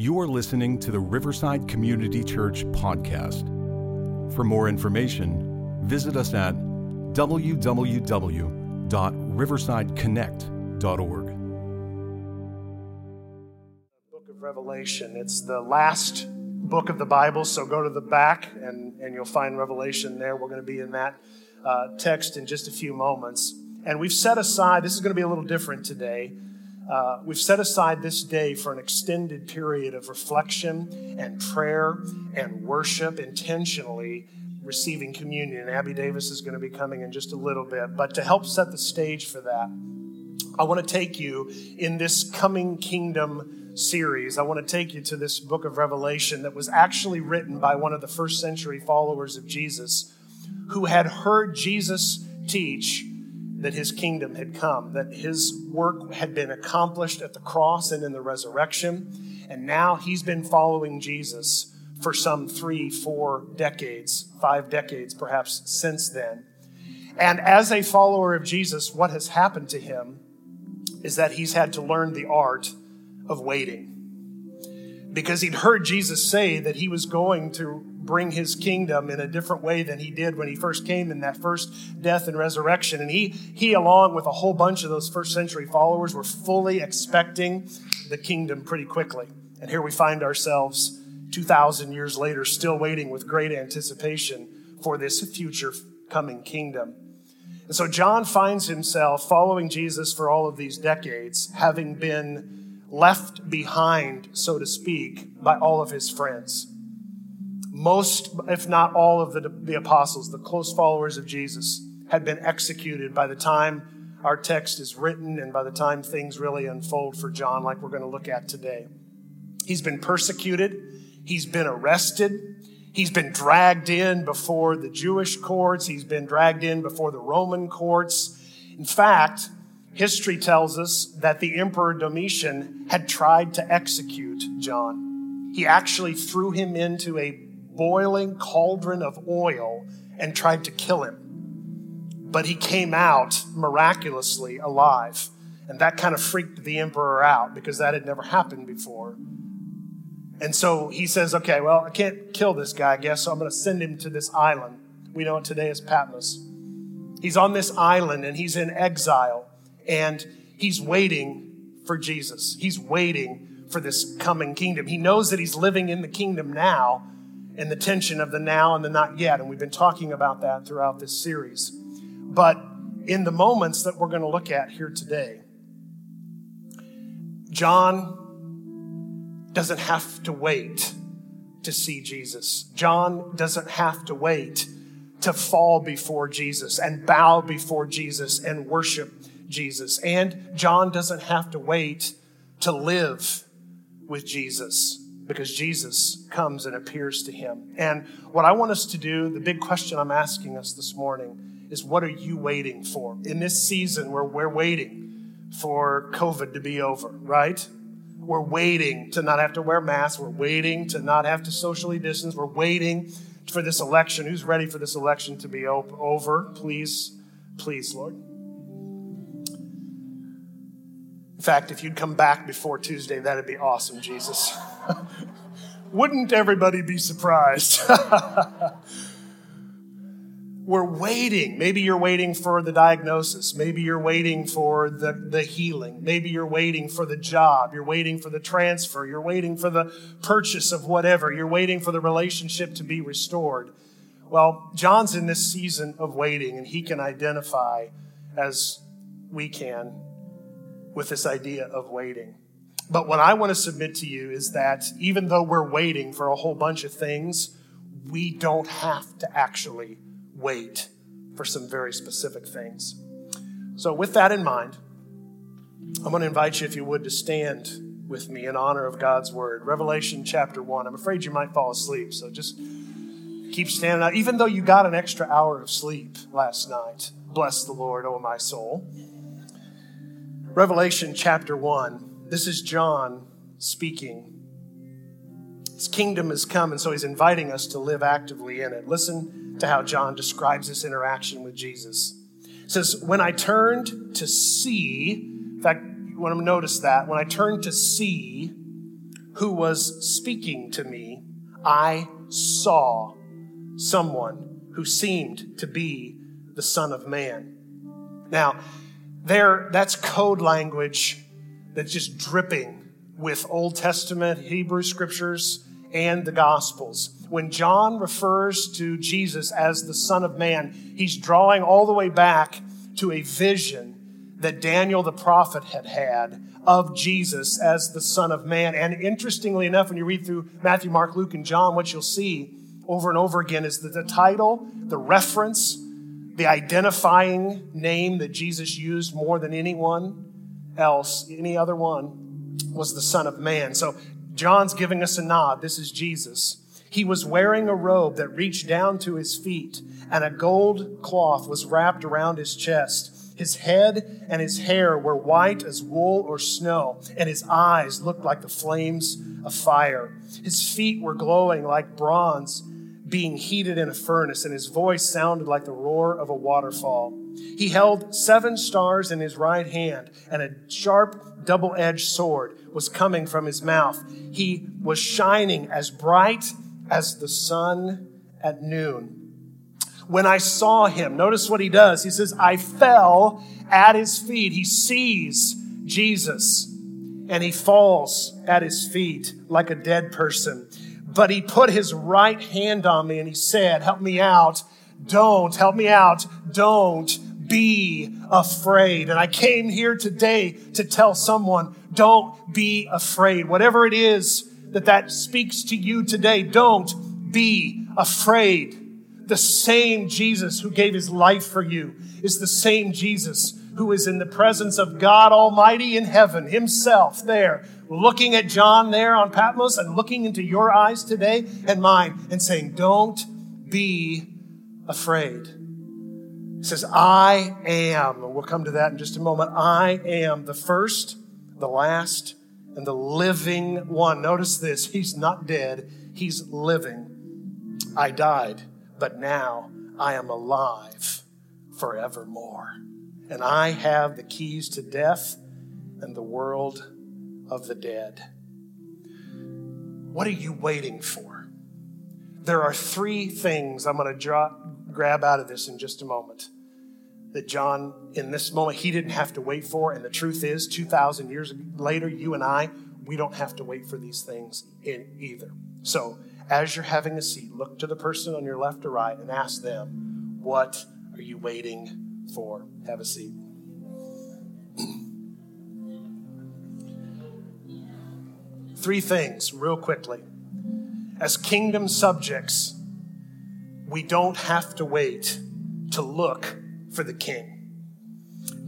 You are listening to the Riverside Community Church podcast. For more information, visit us at www.riversideconnect.org. Book of Revelation. It's the last book of the Bible, so go to the back and, and you'll find Revelation there. We're going to be in that uh, text in just a few moments. And we've set aside, this is going to be a little different today. Uh, we've set aside this day for an extended period of reflection and prayer and worship intentionally receiving communion. Abby Davis is going to be coming in just a little bit. But to help set the stage for that, I want to take you in this coming kingdom series. I want to take you to this book of Revelation that was actually written by one of the first century followers of Jesus who had heard Jesus teach that his kingdom had come, that his work had been accomplished at the cross and in the resurrection. And now he's been following Jesus for some three, four decades, five decades perhaps since then. And as a follower of Jesus, what has happened to him is that he's had to learn the art of waiting. Because he'd heard Jesus say that he was going to bring his kingdom in a different way than he did when he first came in that first death and resurrection. And he, he along with a whole bunch of those first century followers, were fully expecting the kingdom pretty quickly. And here we find ourselves 2,000 years later, still waiting with great anticipation for this future coming kingdom. And so John finds himself following Jesus for all of these decades, having been left behind, so to speak, by all of his friends most, if not all, of the, the apostles, the close followers of Jesus, had been executed by the time our text is written and by the time things really unfold for John, like we're going to look at today. He's been persecuted, he's been arrested, he's been dragged in before the Jewish courts, he's been dragged in before the Roman courts. In fact, history tells us that the Emperor Domitian had tried to execute John. He actually threw him into a boiling cauldron of oil and tried to kill him. But he came out miraculously alive. And that kind of freaked the emperor out because that had never happened before. And so he says, okay, well, I can't kill this guy, I guess, so I'm going to send him to this island. We know it today as Patmos. He's on this island and he's in exile and he's waiting for Jesus. He's waiting for this coming kingdom. He knows that he's living in the kingdom now, and the tension of the now and the not yet. And we've been talking about that throughout this series. But in the moments that we're going to look at here today, John doesn't have to wait to see Jesus. John doesn't have to wait to fall before Jesus and bow before Jesus and worship Jesus. And John doesn't have to wait to live with Jesus because Jesus comes and appears to him. And what I want us to do, the big question I'm asking us this morning is what are you waiting for? In this season where we're waiting for COVID to be over, right? We're waiting to not have to wear masks. We're waiting to not have to socially distance. We're waiting for this election. Who's ready for this election to be over? Please, please, Lord. In fact, if you'd come back before Tuesday, that'd be awesome, Jesus. Wouldn't everybody be surprised? We're waiting. Maybe you're waiting for the diagnosis. Maybe you're waiting for the, the healing. Maybe you're waiting for the job. You're waiting for the transfer. You're waiting for the purchase of whatever. You're waiting for the relationship to be restored. Well, John's in this season of waiting, and he can identify as we can with this idea of waiting. But what I want to submit to you is that even though we're waiting for a whole bunch of things, we don't have to actually wait for some very specific things. So, with that in mind, I'm going to invite you, if you would, to stand with me in honor of God's word. Revelation chapter 1. I'm afraid you might fall asleep, so just keep standing out. Even though you got an extra hour of sleep last night, bless the Lord, O oh my soul. Revelation chapter 1. This is John speaking. His kingdom has come, and so he's inviting us to live actively in it. Listen to how John describes this interaction with Jesus. It says, When I turned to see, in fact, you want to notice that, when I turned to see who was speaking to me, I saw someone who seemed to be the Son of Man. Now, there, that's code language that's just dripping with Old Testament Hebrew scriptures and the Gospels. When John refers to Jesus as the Son of Man, he's drawing all the way back to a vision that Daniel the prophet had had of Jesus as the Son of Man. And interestingly enough, when you read through Matthew, Mark, Luke, and John, what you'll see over and over again is that the title, the reference, the identifying name that Jesus used more than anyone else, any other one, was the Son of Man. So John's giving us a nod. This is Jesus. He was wearing a robe that reached down to his feet, and a gold cloth was wrapped around his chest. His head and his hair were white as wool or snow, and his eyes looked like the flames of fire. His feet were glowing like bronze being heated in a furnace, and his voice sounded like the roar of a waterfall. He held seven stars in his right hand, and a sharp, double edged sword was coming from his mouth. He was shining as bright as the sun at noon. When I saw him, notice what he does. He says, I fell at his feet. He sees Jesus and he falls at his feet like a dead person. But he put his right hand on me and he said, Help me out. Don't, help me out. Don't be afraid. And I came here today to tell someone, don't be afraid. Whatever it is that that speaks to you today, don't be afraid. The same Jesus who gave his life for you is the same Jesus who is in the presence of God Almighty in heaven himself there, looking at John there on Patmos and looking into your eyes today and mine and saying, don't be afraid. He says, I am, we'll come to that in just a moment. I am the first, the last, and the living one. Notice this. He's not dead. He's living. I died, but now I am alive forevermore. And I have the keys to death and the world of the dead. What are you waiting for? There are three things I'm going to draw, grab out of this in just a moment that John, in this moment, he didn't have to wait for. And the truth is, 2,000 years later, you and I, we don't have to wait for these things in either. So, as you're having a seat, look to the person on your left or right and ask them, What are you waiting for? Have a seat. Three things, real quickly. As kingdom subjects, we don't have to wait to look for the king.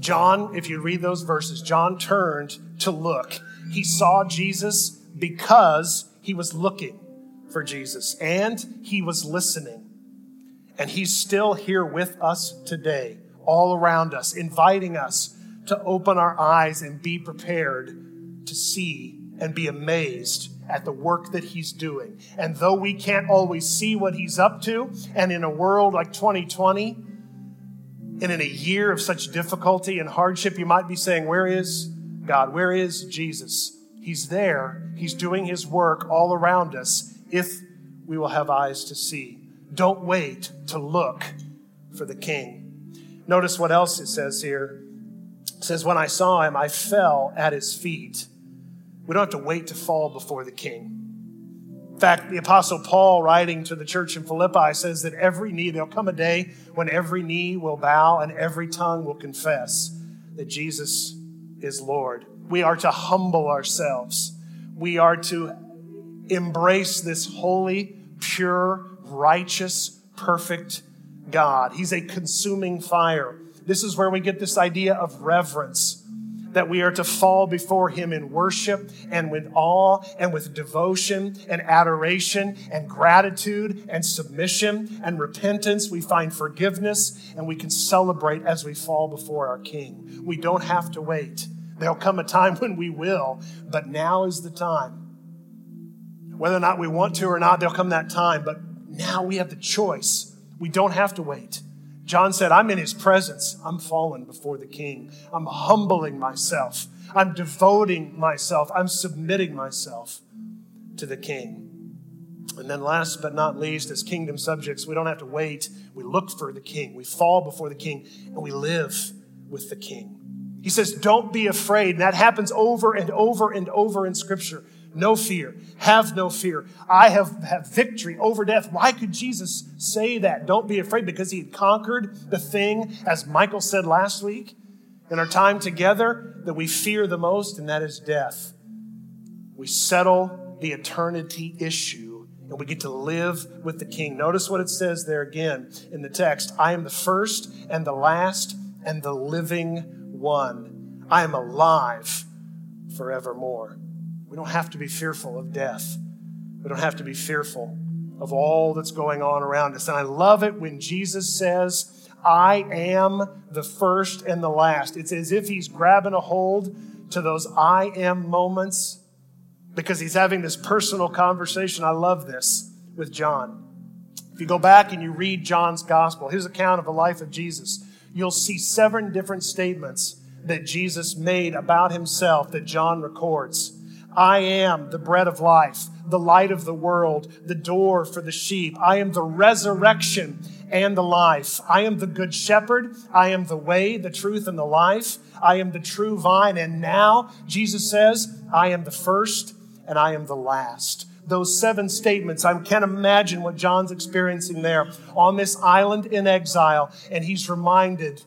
John, if you read those verses, John turned to look. He saw Jesus because he was looking for Jesus and he was listening. And he's still here with us today, all around us, inviting us to open our eyes and be prepared to see and be amazed at the work that he's doing. And though we can't always see what he's up to, and in a world like 2020, and in a year of such difficulty and hardship, you might be saying, Where is God? Where is Jesus? He's there. He's doing his work all around us if we will have eyes to see. Don't wait to look for the King. Notice what else it says here. It says, When I saw him, I fell at his feet. We don't have to wait to fall before the King. In fact, the Apostle Paul, writing to the church in Philippi, says that every knee, there'll come a day when every knee will bow and every tongue will confess that Jesus is Lord. We are to humble ourselves. We are to embrace this holy, pure, righteous, perfect God. He's a consuming fire. This is where we get this idea of reverence that we are to fall before Him in worship and with awe and with devotion and adoration and gratitude and submission and repentance. We find forgiveness and we can celebrate as we fall before our King. We don't have to wait. There'll come a time when we will, but now is the time. Whether or not we want to or not, there'll come that time, but now we have the choice. We don't have to wait. John said, I'm in his presence. I'm fallen before the king. I'm humbling myself. I'm devoting myself. I'm submitting myself. to the king. And then, last but not least, as kingdom subjects, we don't have to wait. We look for the king. We fall before the king, and we live with the king. He says, Don't be afraid. And that happens over and over and over in Scripture. No fear. Have no fear. I have, have victory over death. Why could Jesus say that? Don't be afraid because he had conquered the thing, as Michael said last week in our time together, that we fear the most, and that is death. We settle the eternity issue and we get to live with the king. Notice what it says there again in the text I am the first and the last and the living one. I am alive forevermore. We don't have to be fearful of death. We don't have to be fearful of all that's going on around us. And I love it when Jesus says, I am the first and the last. It's as if he's grabbing a hold to those I am moments because he's having this personal conversation. I love this with John. If you go back and you read John's gospel, his account of the life of Jesus, you'll see seven different statements that Jesus made about himself that John records. I am the bread of life, the light of the world, the door for the sheep. I am the resurrection and the life. I am the good shepherd. I am the way, the truth, and the life. I am the true vine. And now, Jesus says, I am the first and I am the last. Those seven statements, I can't imagine what John's experiencing there on this island in exile. And he's reminded,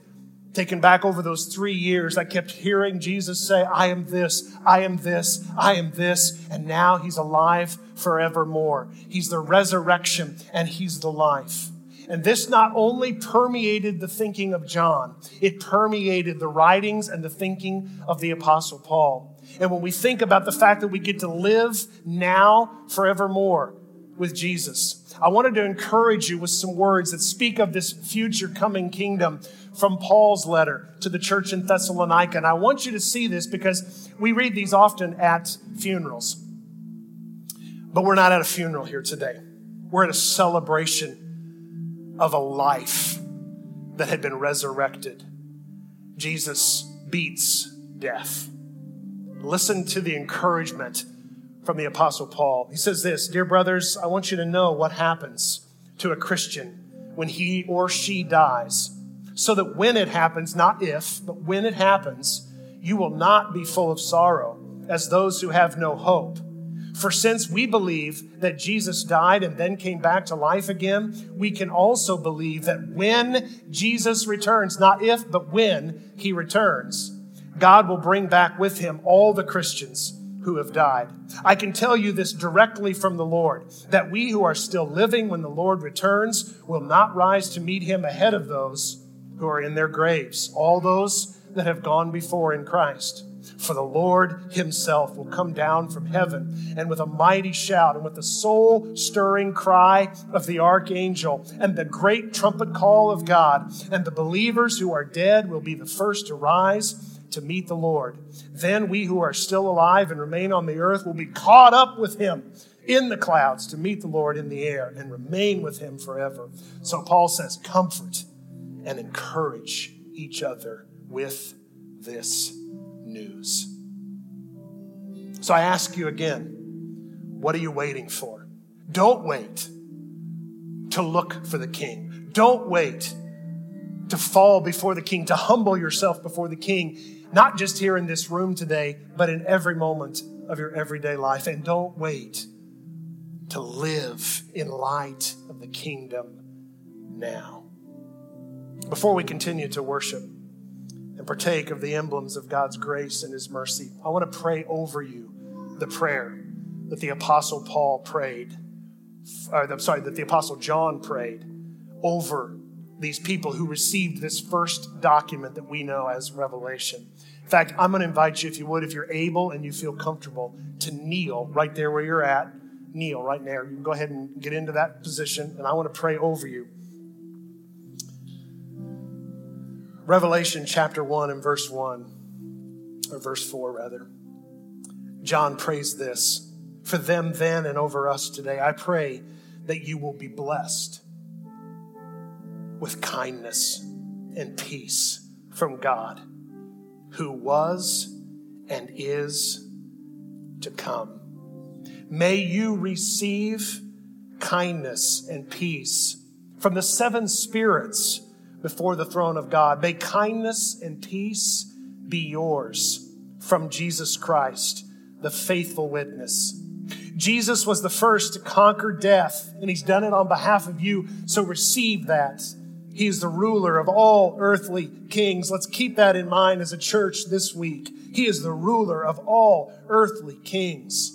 taken back over those three years, I kept hearing Jesus say, I am this, I am this, I am this. And now he's alive forevermore. He's the resurrection and he's the life. And this not only permeated the thinking of John, it permeated the writings and the thinking of the Apostle Paul. And when we think about the fact that we get to live now forevermore with Jesus, I wanted to encourage you with some words that speak of this future coming kingdom from Paul's letter to the church in Thessalonica. And I want you to see this because we read these often at funerals. But we're not at a funeral here today. We're at a celebration of a life that had been resurrected. Jesus beats death. Listen to the encouragement from the Apostle Paul. He says this Dear brothers, I want you to know what happens to a Christian when he or she dies, so that when it happens, not if, but when it happens, you will not be full of sorrow as those who have no hope. For since we believe that Jesus died and then came back to life again, we can also believe that when Jesus returns, not if, but when he returns, God will bring back with him all the Christians who have died. I can tell you this directly from the Lord that we who are still living when the Lord returns will not rise to meet him ahead of those who are in their graves, all those that have gone before in Christ. For the Lord himself will come down from heaven and with a mighty shout and with the soul stirring cry of the archangel and the great trumpet call of God, and the believers who are dead will be the first to rise to meet the Lord. Then we who are still alive and remain on the earth will be caught up with him in the clouds to meet the Lord in the air and remain with him forever. So Paul says, comfort and encourage each other with this news. So I ask you again, what are you waiting for? Don't wait to look for the king. Don't wait to fall before the king, to humble yourself before the king not just here in this room today, but in every moment of your everyday life. And don't wait to live in light of the kingdom now. Before we continue to worship and partake of the emblems of God's grace and His mercy, I want to pray over you the prayer that the Apostle Paul prayed, or I'm sorry, that the Apostle John prayed over these people who received this first document that we know as Revelation. In fact, I'm going to invite you, if you would, if you're able and you feel comfortable, to kneel right there where you're at. Kneel right there. You can go ahead and get into that position, and I want to pray over you. Revelation chapter 1 and verse 1, or verse 4, rather. John prays this For them then and over us today, I pray that you will be blessed with kindness and peace from God, who was and is to come. May you receive kindness and peace from the seven spirits before the throne of God. May kindness and peace be yours from Jesus Christ, the faithful witness. Jesus was the first to conquer death, and he's done it on behalf of you, so receive that. He is the ruler of all earthly kings. Let's keep that in mind as a church this week. He is the ruler of all earthly kings.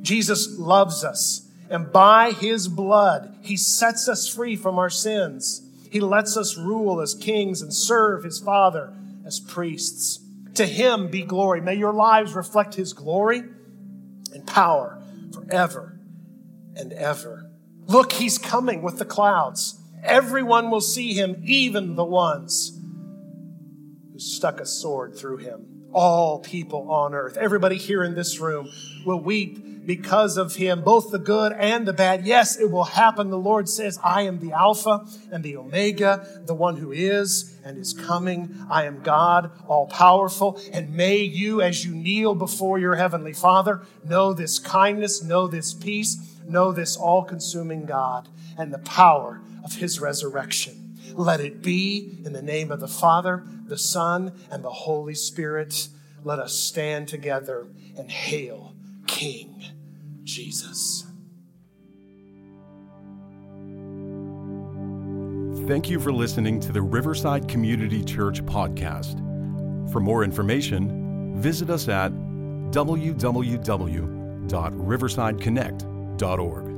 Jesus loves us, and by his blood, he sets us free from our sins. He lets us rule as kings and serve his Father as priests. To him be glory. May your lives reflect his glory and power forever and ever. Look, he's coming with the clouds. Everyone will see him, even the ones who stuck a sword through him. All people on earth, everybody here in this room will weep because of him, both the good and the bad. Yes, it will happen. The Lord says, I am the Alpha and the Omega, the one who is and is coming. I am God, all powerful. And may you, as you kneel before your heavenly Father, know this kindness, know this peace, know this all consuming God and the power of his resurrection. Let it be in the name of the Father, the Son, and the Holy Spirit. Let us stand together and hail King Jesus. Thank you for listening to the Riverside Community Church podcast. For more information, visit us at www.riversideconnect.org.